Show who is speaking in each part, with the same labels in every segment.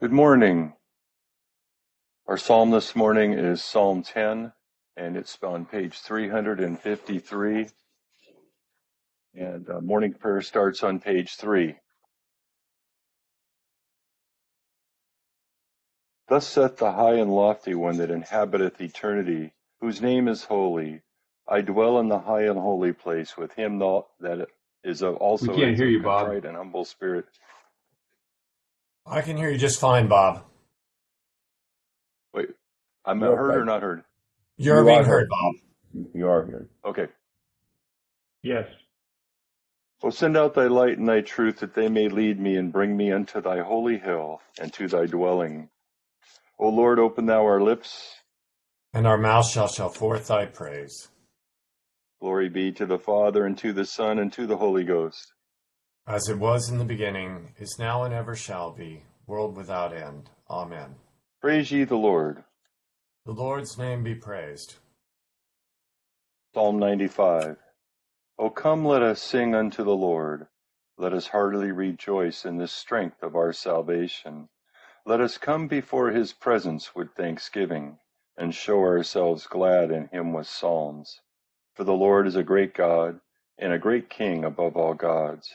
Speaker 1: Good morning. Our psalm this morning is Psalm 10, and it's on page 353. And uh, morning prayer starts on page 3. Thus saith the high and lofty one that inhabiteth eternity, whose name is holy. I dwell in the high and holy place with him that is also
Speaker 2: we can't hear you, Bob.
Speaker 1: and humble spirit.
Speaker 3: I can hear you just fine, Bob.
Speaker 1: Wait, I'm You're heard right. or not heard?
Speaker 3: You're you being heard, Bob.
Speaker 2: You are heard.
Speaker 1: Okay.
Speaker 2: Yes.
Speaker 1: Well, send out thy light and thy truth that they may lead me and bring me unto thy holy hill and to thy dwelling. O Lord, open thou our lips.
Speaker 3: And our mouth shall shout forth thy praise.
Speaker 1: Glory be to the Father, and to the Son, and to the Holy Ghost.
Speaker 3: As it was in the beginning, is now, and ever shall be, world without end. Amen.
Speaker 1: Praise ye the Lord.
Speaker 3: The Lord's name be praised.
Speaker 1: Psalm 95. O come, let us sing unto the Lord. Let us heartily rejoice in the strength of our salvation. Let us come before his presence with thanksgiving, and show ourselves glad in him with psalms. For the Lord is a great God, and a great King above all gods.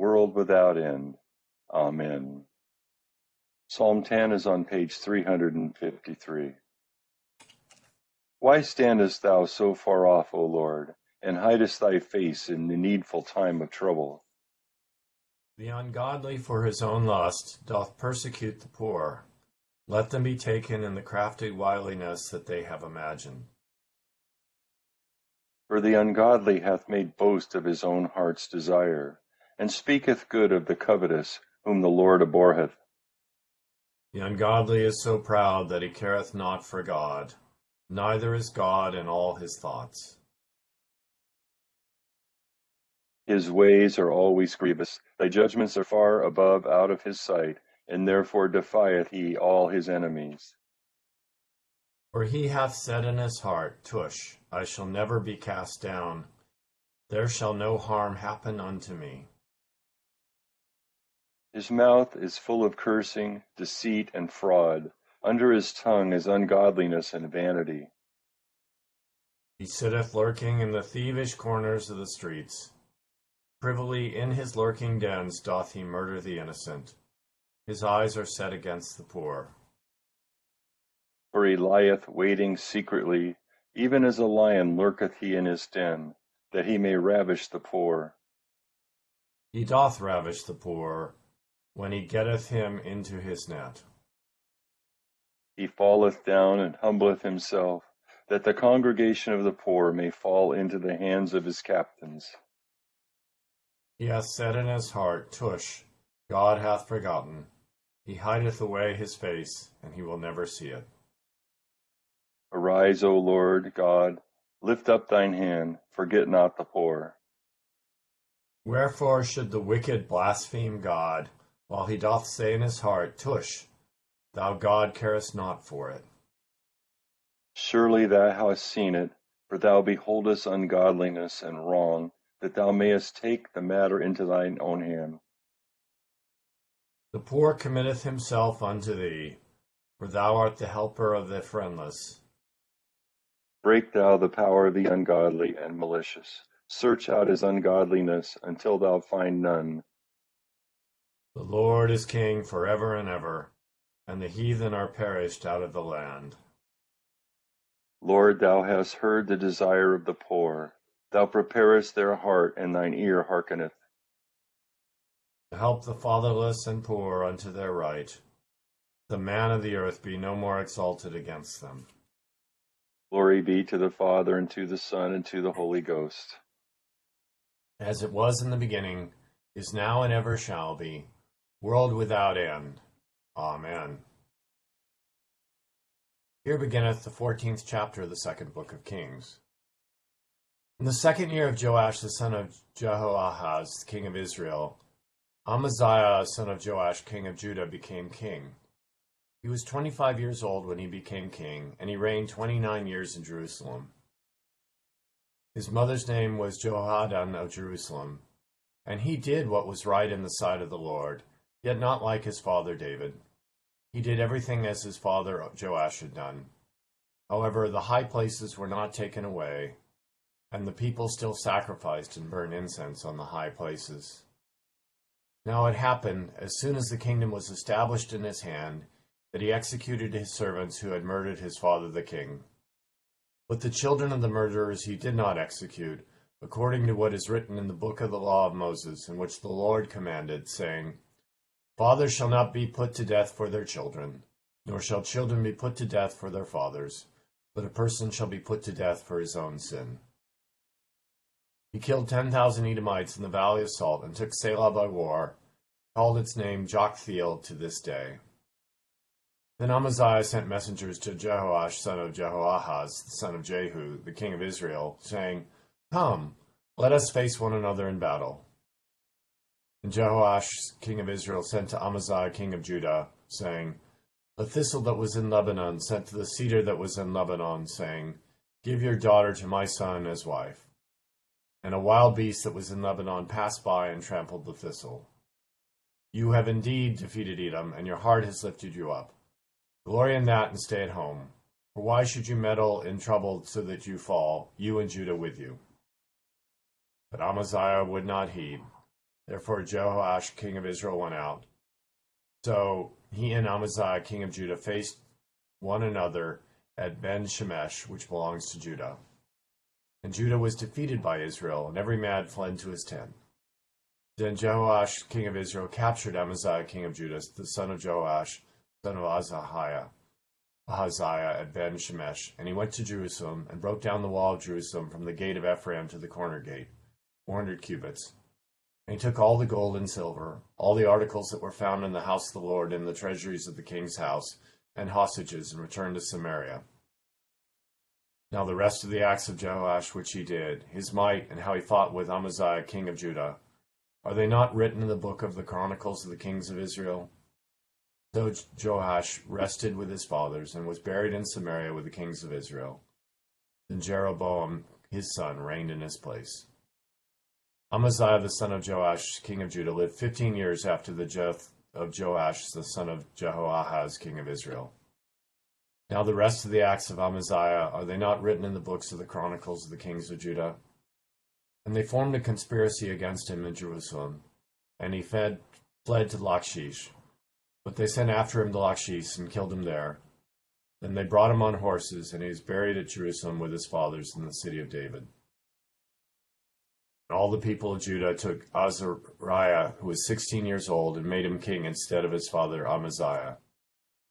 Speaker 1: world without end. Amen. Psalm 10 is on page 353. Why standest thou so far off, O Lord, and hidest thy face in the needful time of trouble?
Speaker 3: The ungodly for his own lust doth persecute the poor. Let them be taken in the crafty wiliness that they have imagined.
Speaker 1: For the ungodly hath made boast of his own heart's desire, and speaketh good of the covetous, whom the Lord abhorreth.
Speaker 3: The ungodly is so proud that he careth not for God, neither is God in all his thoughts.
Speaker 1: His ways are always grievous, thy judgments are far above out of his sight and therefore defieth he all his enemies.
Speaker 3: For he hath said in his heart, Tush, I shall never be cast down. There shall no harm happen unto me.
Speaker 1: His mouth is full of cursing, deceit, and fraud. Under his tongue is ungodliness and vanity.
Speaker 3: He sitteth lurking in the thievish corners of the streets. Privily in his lurking dens doth he murder the innocent. His eyes are set against the poor.
Speaker 1: For he lieth waiting secretly, even as a lion lurketh he in his den, that he may ravish the poor.
Speaker 3: He doth ravish the poor, when he getteth him into his net.
Speaker 1: He falleth down and humbleth himself, that the congregation of the poor may fall into the hands of his captains.
Speaker 3: He hath said in his heart, Tush, God hath forgotten. He hideth away his face, and he will never see it.
Speaker 1: Arise, O Lord God, lift up thine hand, forget not the poor.
Speaker 3: Wherefore should the wicked blaspheme God, while he doth say in his heart, Tush, thou God carest not for it?
Speaker 1: Surely thou hast seen it, for thou beholdest ungodliness and wrong, that thou mayest take the matter into thine own hand.
Speaker 3: The poor committeth himself unto thee, for thou art the helper of the friendless.
Speaker 1: Break thou the power of the ungodly and malicious. Search out his ungodliness until thou find none.
Speaker 3: The Lord is king for ever and ever, and the heathen are perished out of the land.
Speaker 1: Lord, thou hast heard the desire of the poor. Thou preparest their heart, and thine ear hearkeneth.
Speaker 3: Help the fatherless and poor unto their right, the man of the earth be no more exalted against them.
Speaker 1: Glory be to the Father, and to the Son, and to the Holy Ghost.
Speaker 3: As it was in the beginning, is now, and ever shall be, world without end. Amen. Here beginneth the fourteenth chapter of the second book of Kings. In the second year of Joash the son of Jehoahaz, king of Israel, Amaziah son of Joash, king of Judah, became king. He was twenty five years old when he became king, and he reigned twenty nine years in Jerusalem. His mother's name was Jehoaddan of Jerusalem, and he did what was right in the sight of the Lord, yet not like his father David. He did everything as his father Joash had done. However, the high places were not taken away, and the people still sacrificed and burned incense on the high places. Now it happened, as soon as the kingdom was established in his hand, that he executed his servants who had murdered his father the king. But the children of the murderers he did not execute, according to what is written in the book of the law of Moses, in which the Lord commanded, saying, Fathers shall not be put to death for their children, nor shall children be put to death for their fathers, but a person shall be put to death for his own sin. He killed ten thousand Edomites in the valley of Salt, and took Sela by war, called its name Joktheel to this day. Then Amaziah sent messengers to Jehoash son of Jehoahaz, the son of Jehu, the king of Israel, saying, Come, let us face one another in battle. And Jehoash, king of Israel, sent to Amaziah, king of Judah, saying, The thistle that was in Lebanon sent to the cedar that was in Lebanon, saying, Give your daughter to my son as wife. And a wild beast that was in Lebanon passed by and trampled the thistle. You have indeed defeated Edom, and your heart has lifted you up. Glory in that and stay at home. For why should you meddle in trouble so that you fall, you and Judah with you? But Amaziah would not heed. Therefore Jehoash king of Israel went out. So he and Amaziah king of Judah faced one another at Beth Shemesh, which belongs to Judah. And Judah was defeated by Israel, and every man fled to his tent. Then Jehoash king of Israel captured Amaziah king of Judah, the son of Joash, son of Azahiah, Ahaziah at Beth Shemesh, and he went to Jerusalem and broke down the wall of Jerusalem from the gate of Ephraim to the corner gate, four hundred cubits. And he took all the gold and silver, all the articles that were found in the house of the Lord and the treasuries of the king's house, and hostages, and returned to Samaria. Now the rest of the acts of Jehoash which he did, his might, and how he fought with Amaziah king of Judah, are they not written in the book of the Chronicles of the kings of Israel? So Joash rested with his fathers, and was buried in Samaria with the kings of Israel. Then Jeroboam his son reigned in his place. Amaziah the son of Joash, king of Judah, lived fifteen years after the death of Joash the son of Jehoahaz, king of Israel. Now the rest of the acts of Amaziah, are they not written in the books of the Chronicles of the kings of Judah? And they formed a conspiracy against him in Jerusalem, and he fled, to Lachish. But they sent after him to Lachish and killed him there. Then they brought him on horses, and he was buried at Jerusalem with his fathers in the city of David. All the people of Judah took Azariah, who was sixteen years old, and made him king instead of his father Amaziah.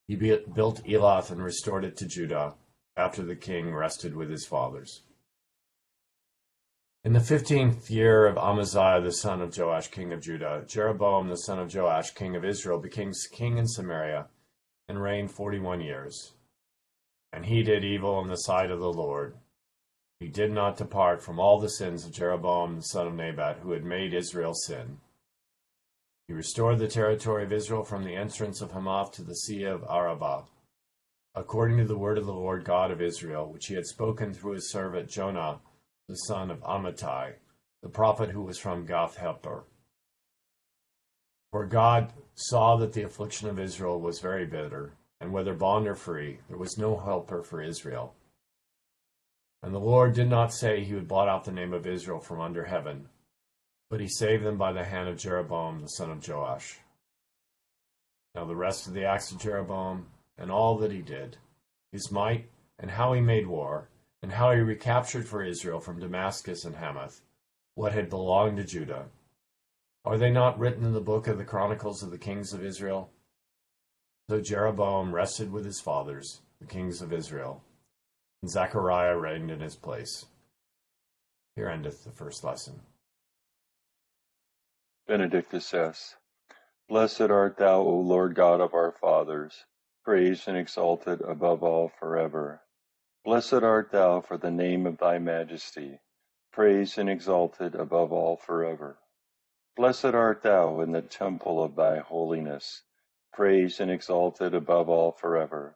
Speaker 3: He built Elath and restored it to Judah, after the king rested with his fathers. In the fifteenth year of Amaziah the son of Joash king of Judah, Jeroboam the son of Joash king of Israel became king in Samaria, and reigned forty one years. And he did evil in the sight of the Lord. He did not depart from all the sins of Jeroboam the son of Nebat, who had made Israel sin. He restored the territory of Israel from the entrance of Hamath to the sea of Arabah, according to the word of the Lord God of Israel, which he had spoken through his servant Jonah the son of Amittai, the prophet who was from Gath Hepher. For God saw that the affliction of Israel was very bitter, and whether bond or free, there was no helper for Israel. And the Lord did not say he would blot out the name of Israel from under heaven, but he saved them by the hand of Jeroboam the son of Joash. Now the rest of the acts of Jeroboam, and all that he did, his might, and how he made war, and how he recaptured for Israel from Damascus and Hamath what had belonged to Judah, are they not written in the book of the Chronicles of the kings of Israel? So Jeroboam rested with his fathers, the kings of Israel, and Zechariah reigned in his place. Here endeth the first lesson.
Speaker 1: Benedictus es. Blessed art thou, O Lord God of our fathers, praised and exalted above all forever. Blessed art thou for the name of thy majesty, praised and exalted above all forever. Blessed art thou in the temple of thy holiness, praised and exalted above all forever.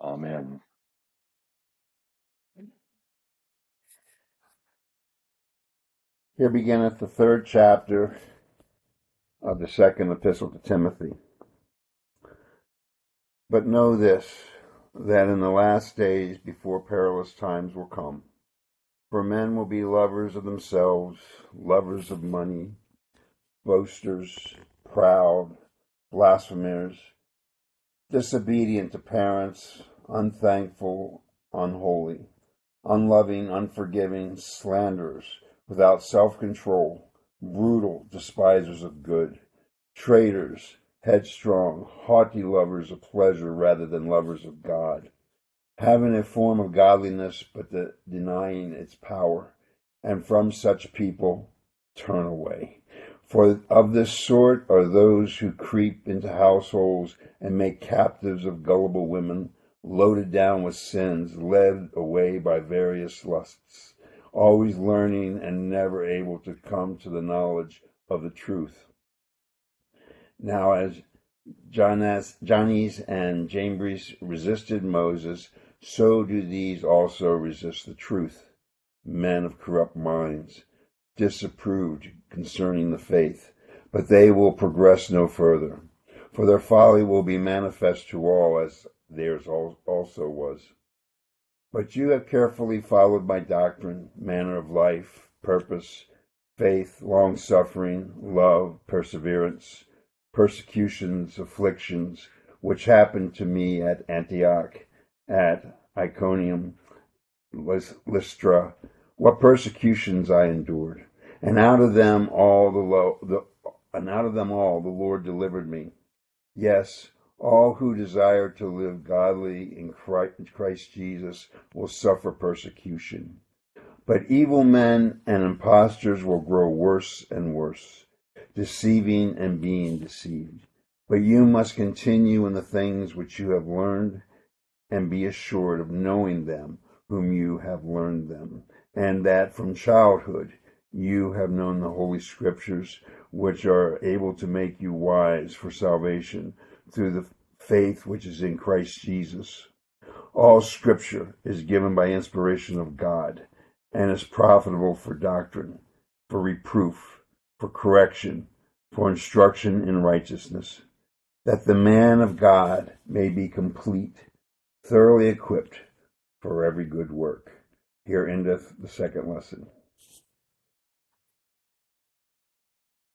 Speaker 1: Amen.
Speaker 2: Here beginneth the third chapter of the second epistle to Timothy. But know this, that in the last days before perilous times will come. For men will be lovers of themselves, lovers of money, boasters, proud, blasphemers, disobedient to parents, unthankful, unholy, unloving, unforgiving, slanderers, without self control, brutal, despisers of good, traitors, headstrong, haughty lovers of pleasure rather than lovers of God, having a form of godliness but de- denying its power, and from such people turn away. For of this sort are those who creep into households and make captives of gullible women, loaded down with sins, led away by various lusts, always learning and never able to come to the knowledge of the truth. Now, as Jannes, Jannes and Jambres resisted Moses, so do these also resist the truth. Men of corrupt minds, disapproved concerning the faith, but they will progress no further. For their folly will be manifest to all, as theirs also was. But you have carefully followed my doctrine, manner of life, purpose, faith, long suffering, love, perseverance, persecutions, afflictions, which happened to me at Antioch, at Iconium, Lystra, what persecutions I endured, and out of them all the, lo- the and out of them all the Lord delivered me. Yes, all who desire to live godly in Christ Jesus will suffer persecution. But evil men and impostors will grow worse and worse, deceiving and being deceived. But you must continue in the things which you have learned and be assured of knowing them whom you have learned them, and that from childhood you have known the Holy Scriptures, which are able to make you wise for salvation through the faith which is in Christ Jesus. All Scripture is given by inspiration of God and is profitable for doctrine, for reproof, for correction, for instruction in righteousness, that the man of God may be complete, thoroughly equipped for every good work. Here endeth the second lesson.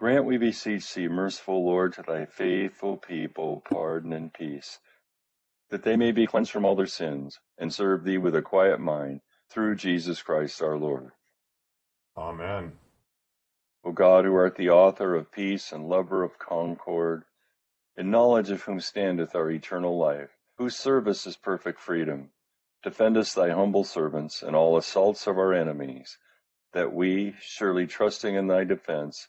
Speaker 1: Grant, we beseech thee, merciful Lord, to thy faithful people pardon and peace, that they may be cleansed from all their sins, and serve thee with a quiet mind, through Jesus Christ our Lord.
Speaker 3: Amen.
Speaker 1: O God, who art the author of peace and lover of concord, in knowledge of whom standeth our eternal life, whose service is perfect freedom, defend us, thy humble servants, in all assaults of our enemies that we, surely trusting in thy defense,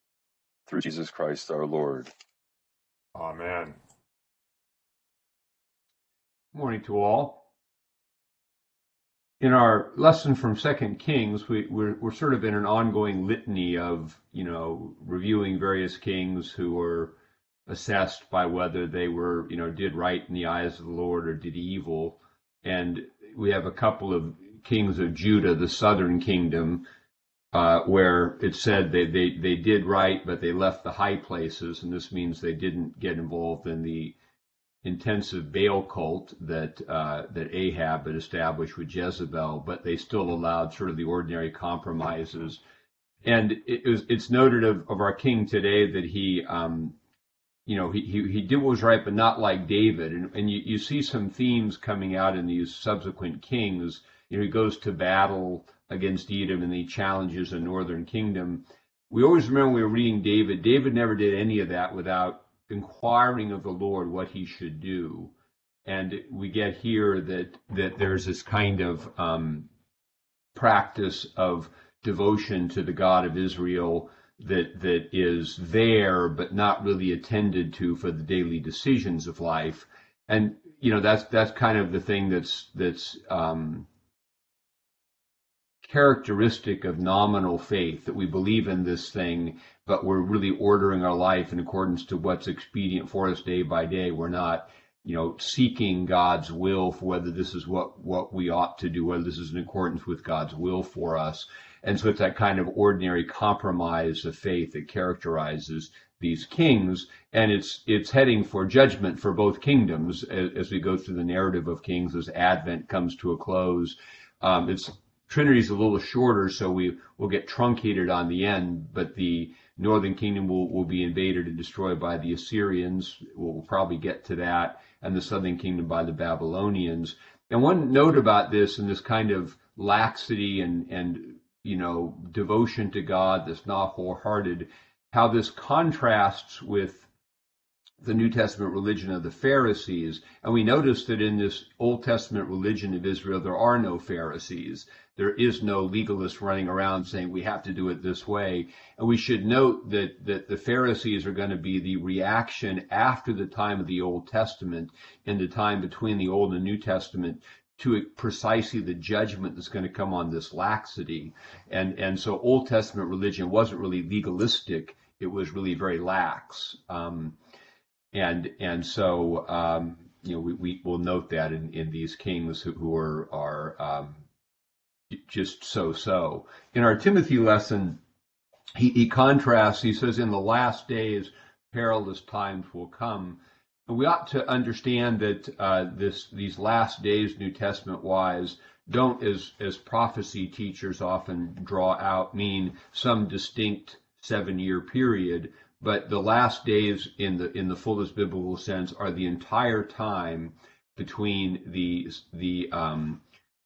Speaker 1: through Jesus Christ our Lord.
Speaker 3: Amen.
Speaker 4: Morning to all. In our lesson from Second Kings, we, we're, we're sort of in an ongoing litany of, you know, reviewing various kings who were assessed by whether they were, you know, did right in the eyes of the Lord or did evil. And we have a couple of kings of Judah, the southern kingdom, uh, where it said they, they, they did right, but they left the high places, and this means they didn't get involved in the intensive Baal cult that uh, that Ahab had established with Jezebel, but they still allowed sort of the ordinary compromises. And it was, it's noted of, of our king today that he, um, you know, he, he, he did what was right, but not like David. And, and you, you see some themes coming out in these subsequent kings you know, he goes to battle against Edom and he challenges the northern kingdom. We always remember when we were reading David, David never did any of that without inquiring of the Lord what he should do. And we get here that, that there's this kind of um, practice of devotion to the God of Israel that that is there but not really attended to for the daily decisions of life and you know that's that's kind of the thing that's that's um, characteristic of nominal faith that we believe in this thing, but we're really ordering our life in accordance to what's expedient for us day by day. We're not, you know, seeking God's will for whether this is what, what we ought to do, whether this is in accordance with God's will for us. And so it's that kind of ordinary compromise of faith that characterizes these kings, and it's it's heading for judgment for both kingdoms as, as we go through the narrative of kings as Advent comes to a close. Um, it's Trinity is a little shorter, so we will get truncated on the end, but the northern kingdom will, will be invaded and destroyed by the Assyrians. We'll, we'll probably get to that, and the southern kingdom by the Babylonians. And one note about this and this kind of laxity and and you know devotion to God that's not wholehearted, how this contrasts with the New Testament religion of the Pharisees. And we notice that in this Old Testament religion of Israel, there are no Pharisees. There is no legalist running around saying we have to do it this way. And we should note that, that the Pharisees are going to be the reaction after the time of the Old Testament, in the time between the Old and New Testament, to precisely the judgment that's going to come on this laxity. And, and so Old Testament religion wasn't really legalistic. It was really very lax. Um, and and so um, you know we, we will note that in, in these kings who, who are are um, just so so. In our Timothy lesson, he, he contrasts. He says, "In the last days, perilous times will come." And we ought to understand that uh, this these last days, New Testament wise, don't as as prophecy teachers often draw out mean some distinct seven year period but the last days in the in the fullest biblical sense are the entire time between the the um,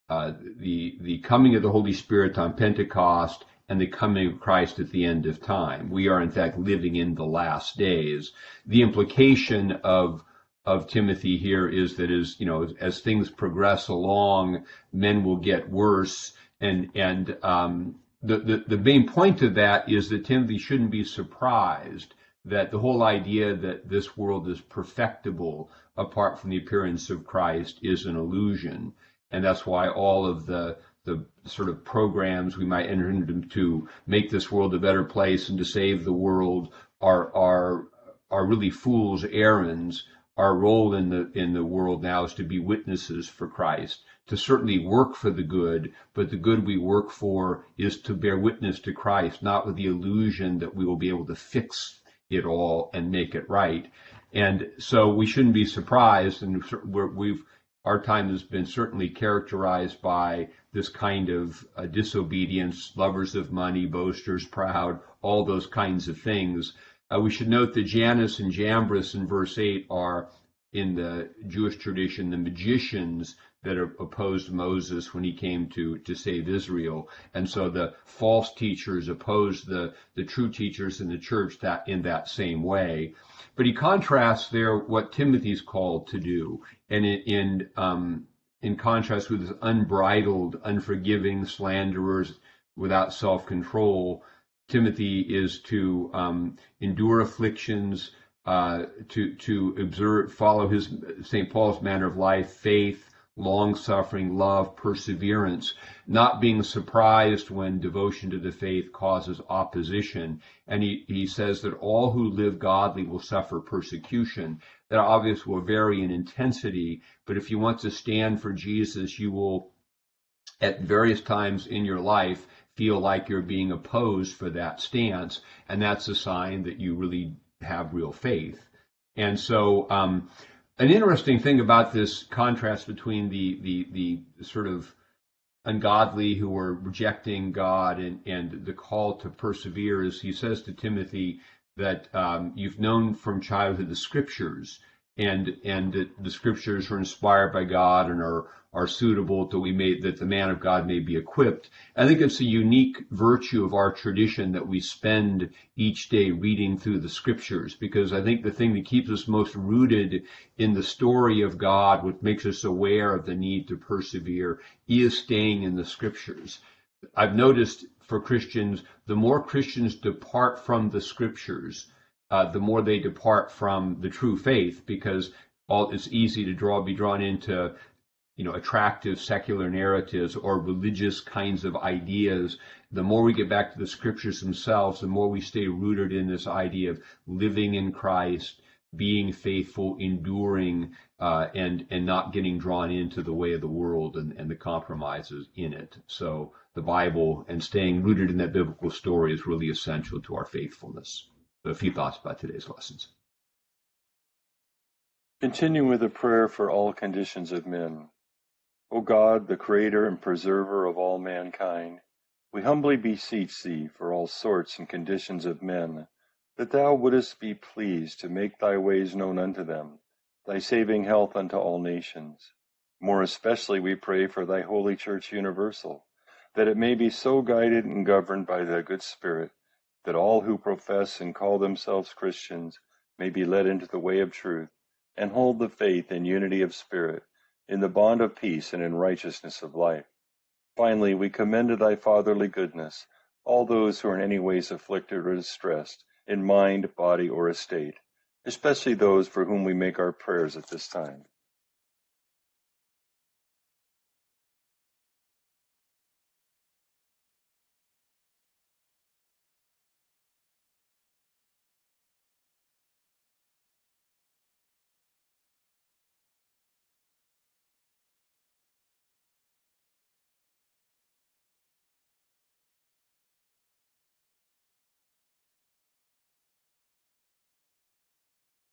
Speaker 4: uh, the the coming of the Holy Spirit on Pentecost and the coming of Christ at the end of time. We are in fact living in the last days. The implication of of Timothy here is that as you know as, things progress along, men will get worse, and and um, the, the, main point of that is that Timothy shouldn't be surprised that the whole idea that this world is perfectible apart from the appearance of Christ is an illusion. And that's why all of the the sort of programs we might enter into to make this world a better place and to save the world are are are really fool's errands. Our role in the in the world now is to be witnesses for Christ to certainly work for the good, but the good we work for is to bear witness to Christ, not with the illusion that we will be able to fix it all and make it right. And so we shouldn't be surprised, and we have our time has been certainly characterized by this kind of uh, disobedience, lovers of money, boasters, proud, all those kinds of things. Uh, we should note that Jannes and Jambres in verse 8 are, in the Jewish tradition, the magicians that opposed Moses when he came to, to save Israel. And so the false teachers opposed the, the true teachers in the church that in that same way. But he contrasts there what Timothy's called to do. And in, in, um, in contrast with his unbridled, unforgiving slanderers without self-control, Timothy is to um, endure afflictions, uh, to to observe, follow his St. Paul's manner of life, faith, long suffering, love, perseverance, not being surprised when devotion to the faith causes opposition. And he, he says that all who live godly will suffer persecution. That obviously will vary in intensity, but if you want to stand for Jesus, you will, at various times in your life, feel like you're being opposed for that stance. And that's a sign that you really have real faith. And so, um, an interesting thing about this contrast between the the the sort of ungodly who are rejecting God and and the call to persevere is he says to Timothy that um, you've known from childhood the scriptures and and that the scriptures are inspired by God and are are suitable that we may that the man of God may be equipped. I think it's a unique virtue of our tradition that we spend each day reading through the scriptures because I think the thing that keeps us most rooted in the story of God, what makes us aware of the need to persevere, is staying in the scriptures. I've noticed for Christians, the more Christians depart from the scriptures, uh, the more they depart from the true faith because all it's easy to draw be drawn into you know, attractive secular narratives or religious kinds of ideas, the more we get back to the scriptures themselves, the more we stay rooted in this idea of living in Christ, being faithful, enduring, uh, and and not getting drawn into the way of the world and, and the compromises in it. So the Bible and staying rooted in that biblical story is really essential to our faithfulness. A few thoughts about today's lessons.
Speaker 1: Continue with a prayer for all conditions of men. O God, the creator and preserver of all mankind, We humbly beseech thee for all sorts and conditions of men, that thou wouldest be pleased to make thy ways known unto them, thy saving health unto all nations. More especially we pray for thy holy church universal, that it may be so guided and governed by thy good spirit, that all who profess and call themselves Christians may be led into the way of truth, and hold the faith in unity of spirit, in the bond of peace and in righteousness of life. Finally, we commend to thy fatherly goodness all those who are in any ways afflicted or distressed, in mind, body, or estate, especially those for whom we make our prayers at this time.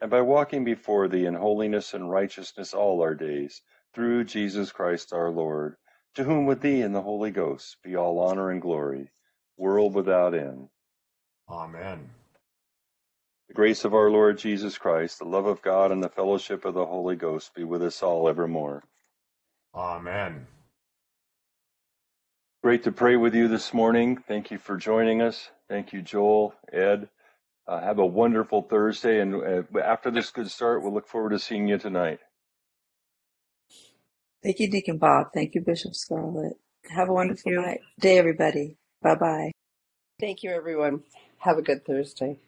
Speaker 1: and by walking before thee in holiness and righteousness all our days, through Jesus Christ our Lord, to whom with thee and the Holy Ghost be all honor and glory, world without end.
Speaker 3: Amen.
Speaker 1: The grace of our Lord Jesus Christ, the love of God, and the fellowship of the Holy Ghost be with us all evermore.
Speaker 3: Amen.
Speaker 1: Great to pray with you this morning. Thank you for joining us. Thank you, Joel, Ed. Uh, have a wonderful Thursday, and uh, after this good start, we'll look forward to seeing you tonight.
Speaker 5: Thank you, Deacon Bob. Thank you, Bishop Scarlett. Have a
Speaker 6: Thank
Speaker 5: wonderful
Speaker 6: you.
Speaker 5: night, day, everybody. Bye bye.
Speaker 6: Thank you, everyone. Have a good Thursday.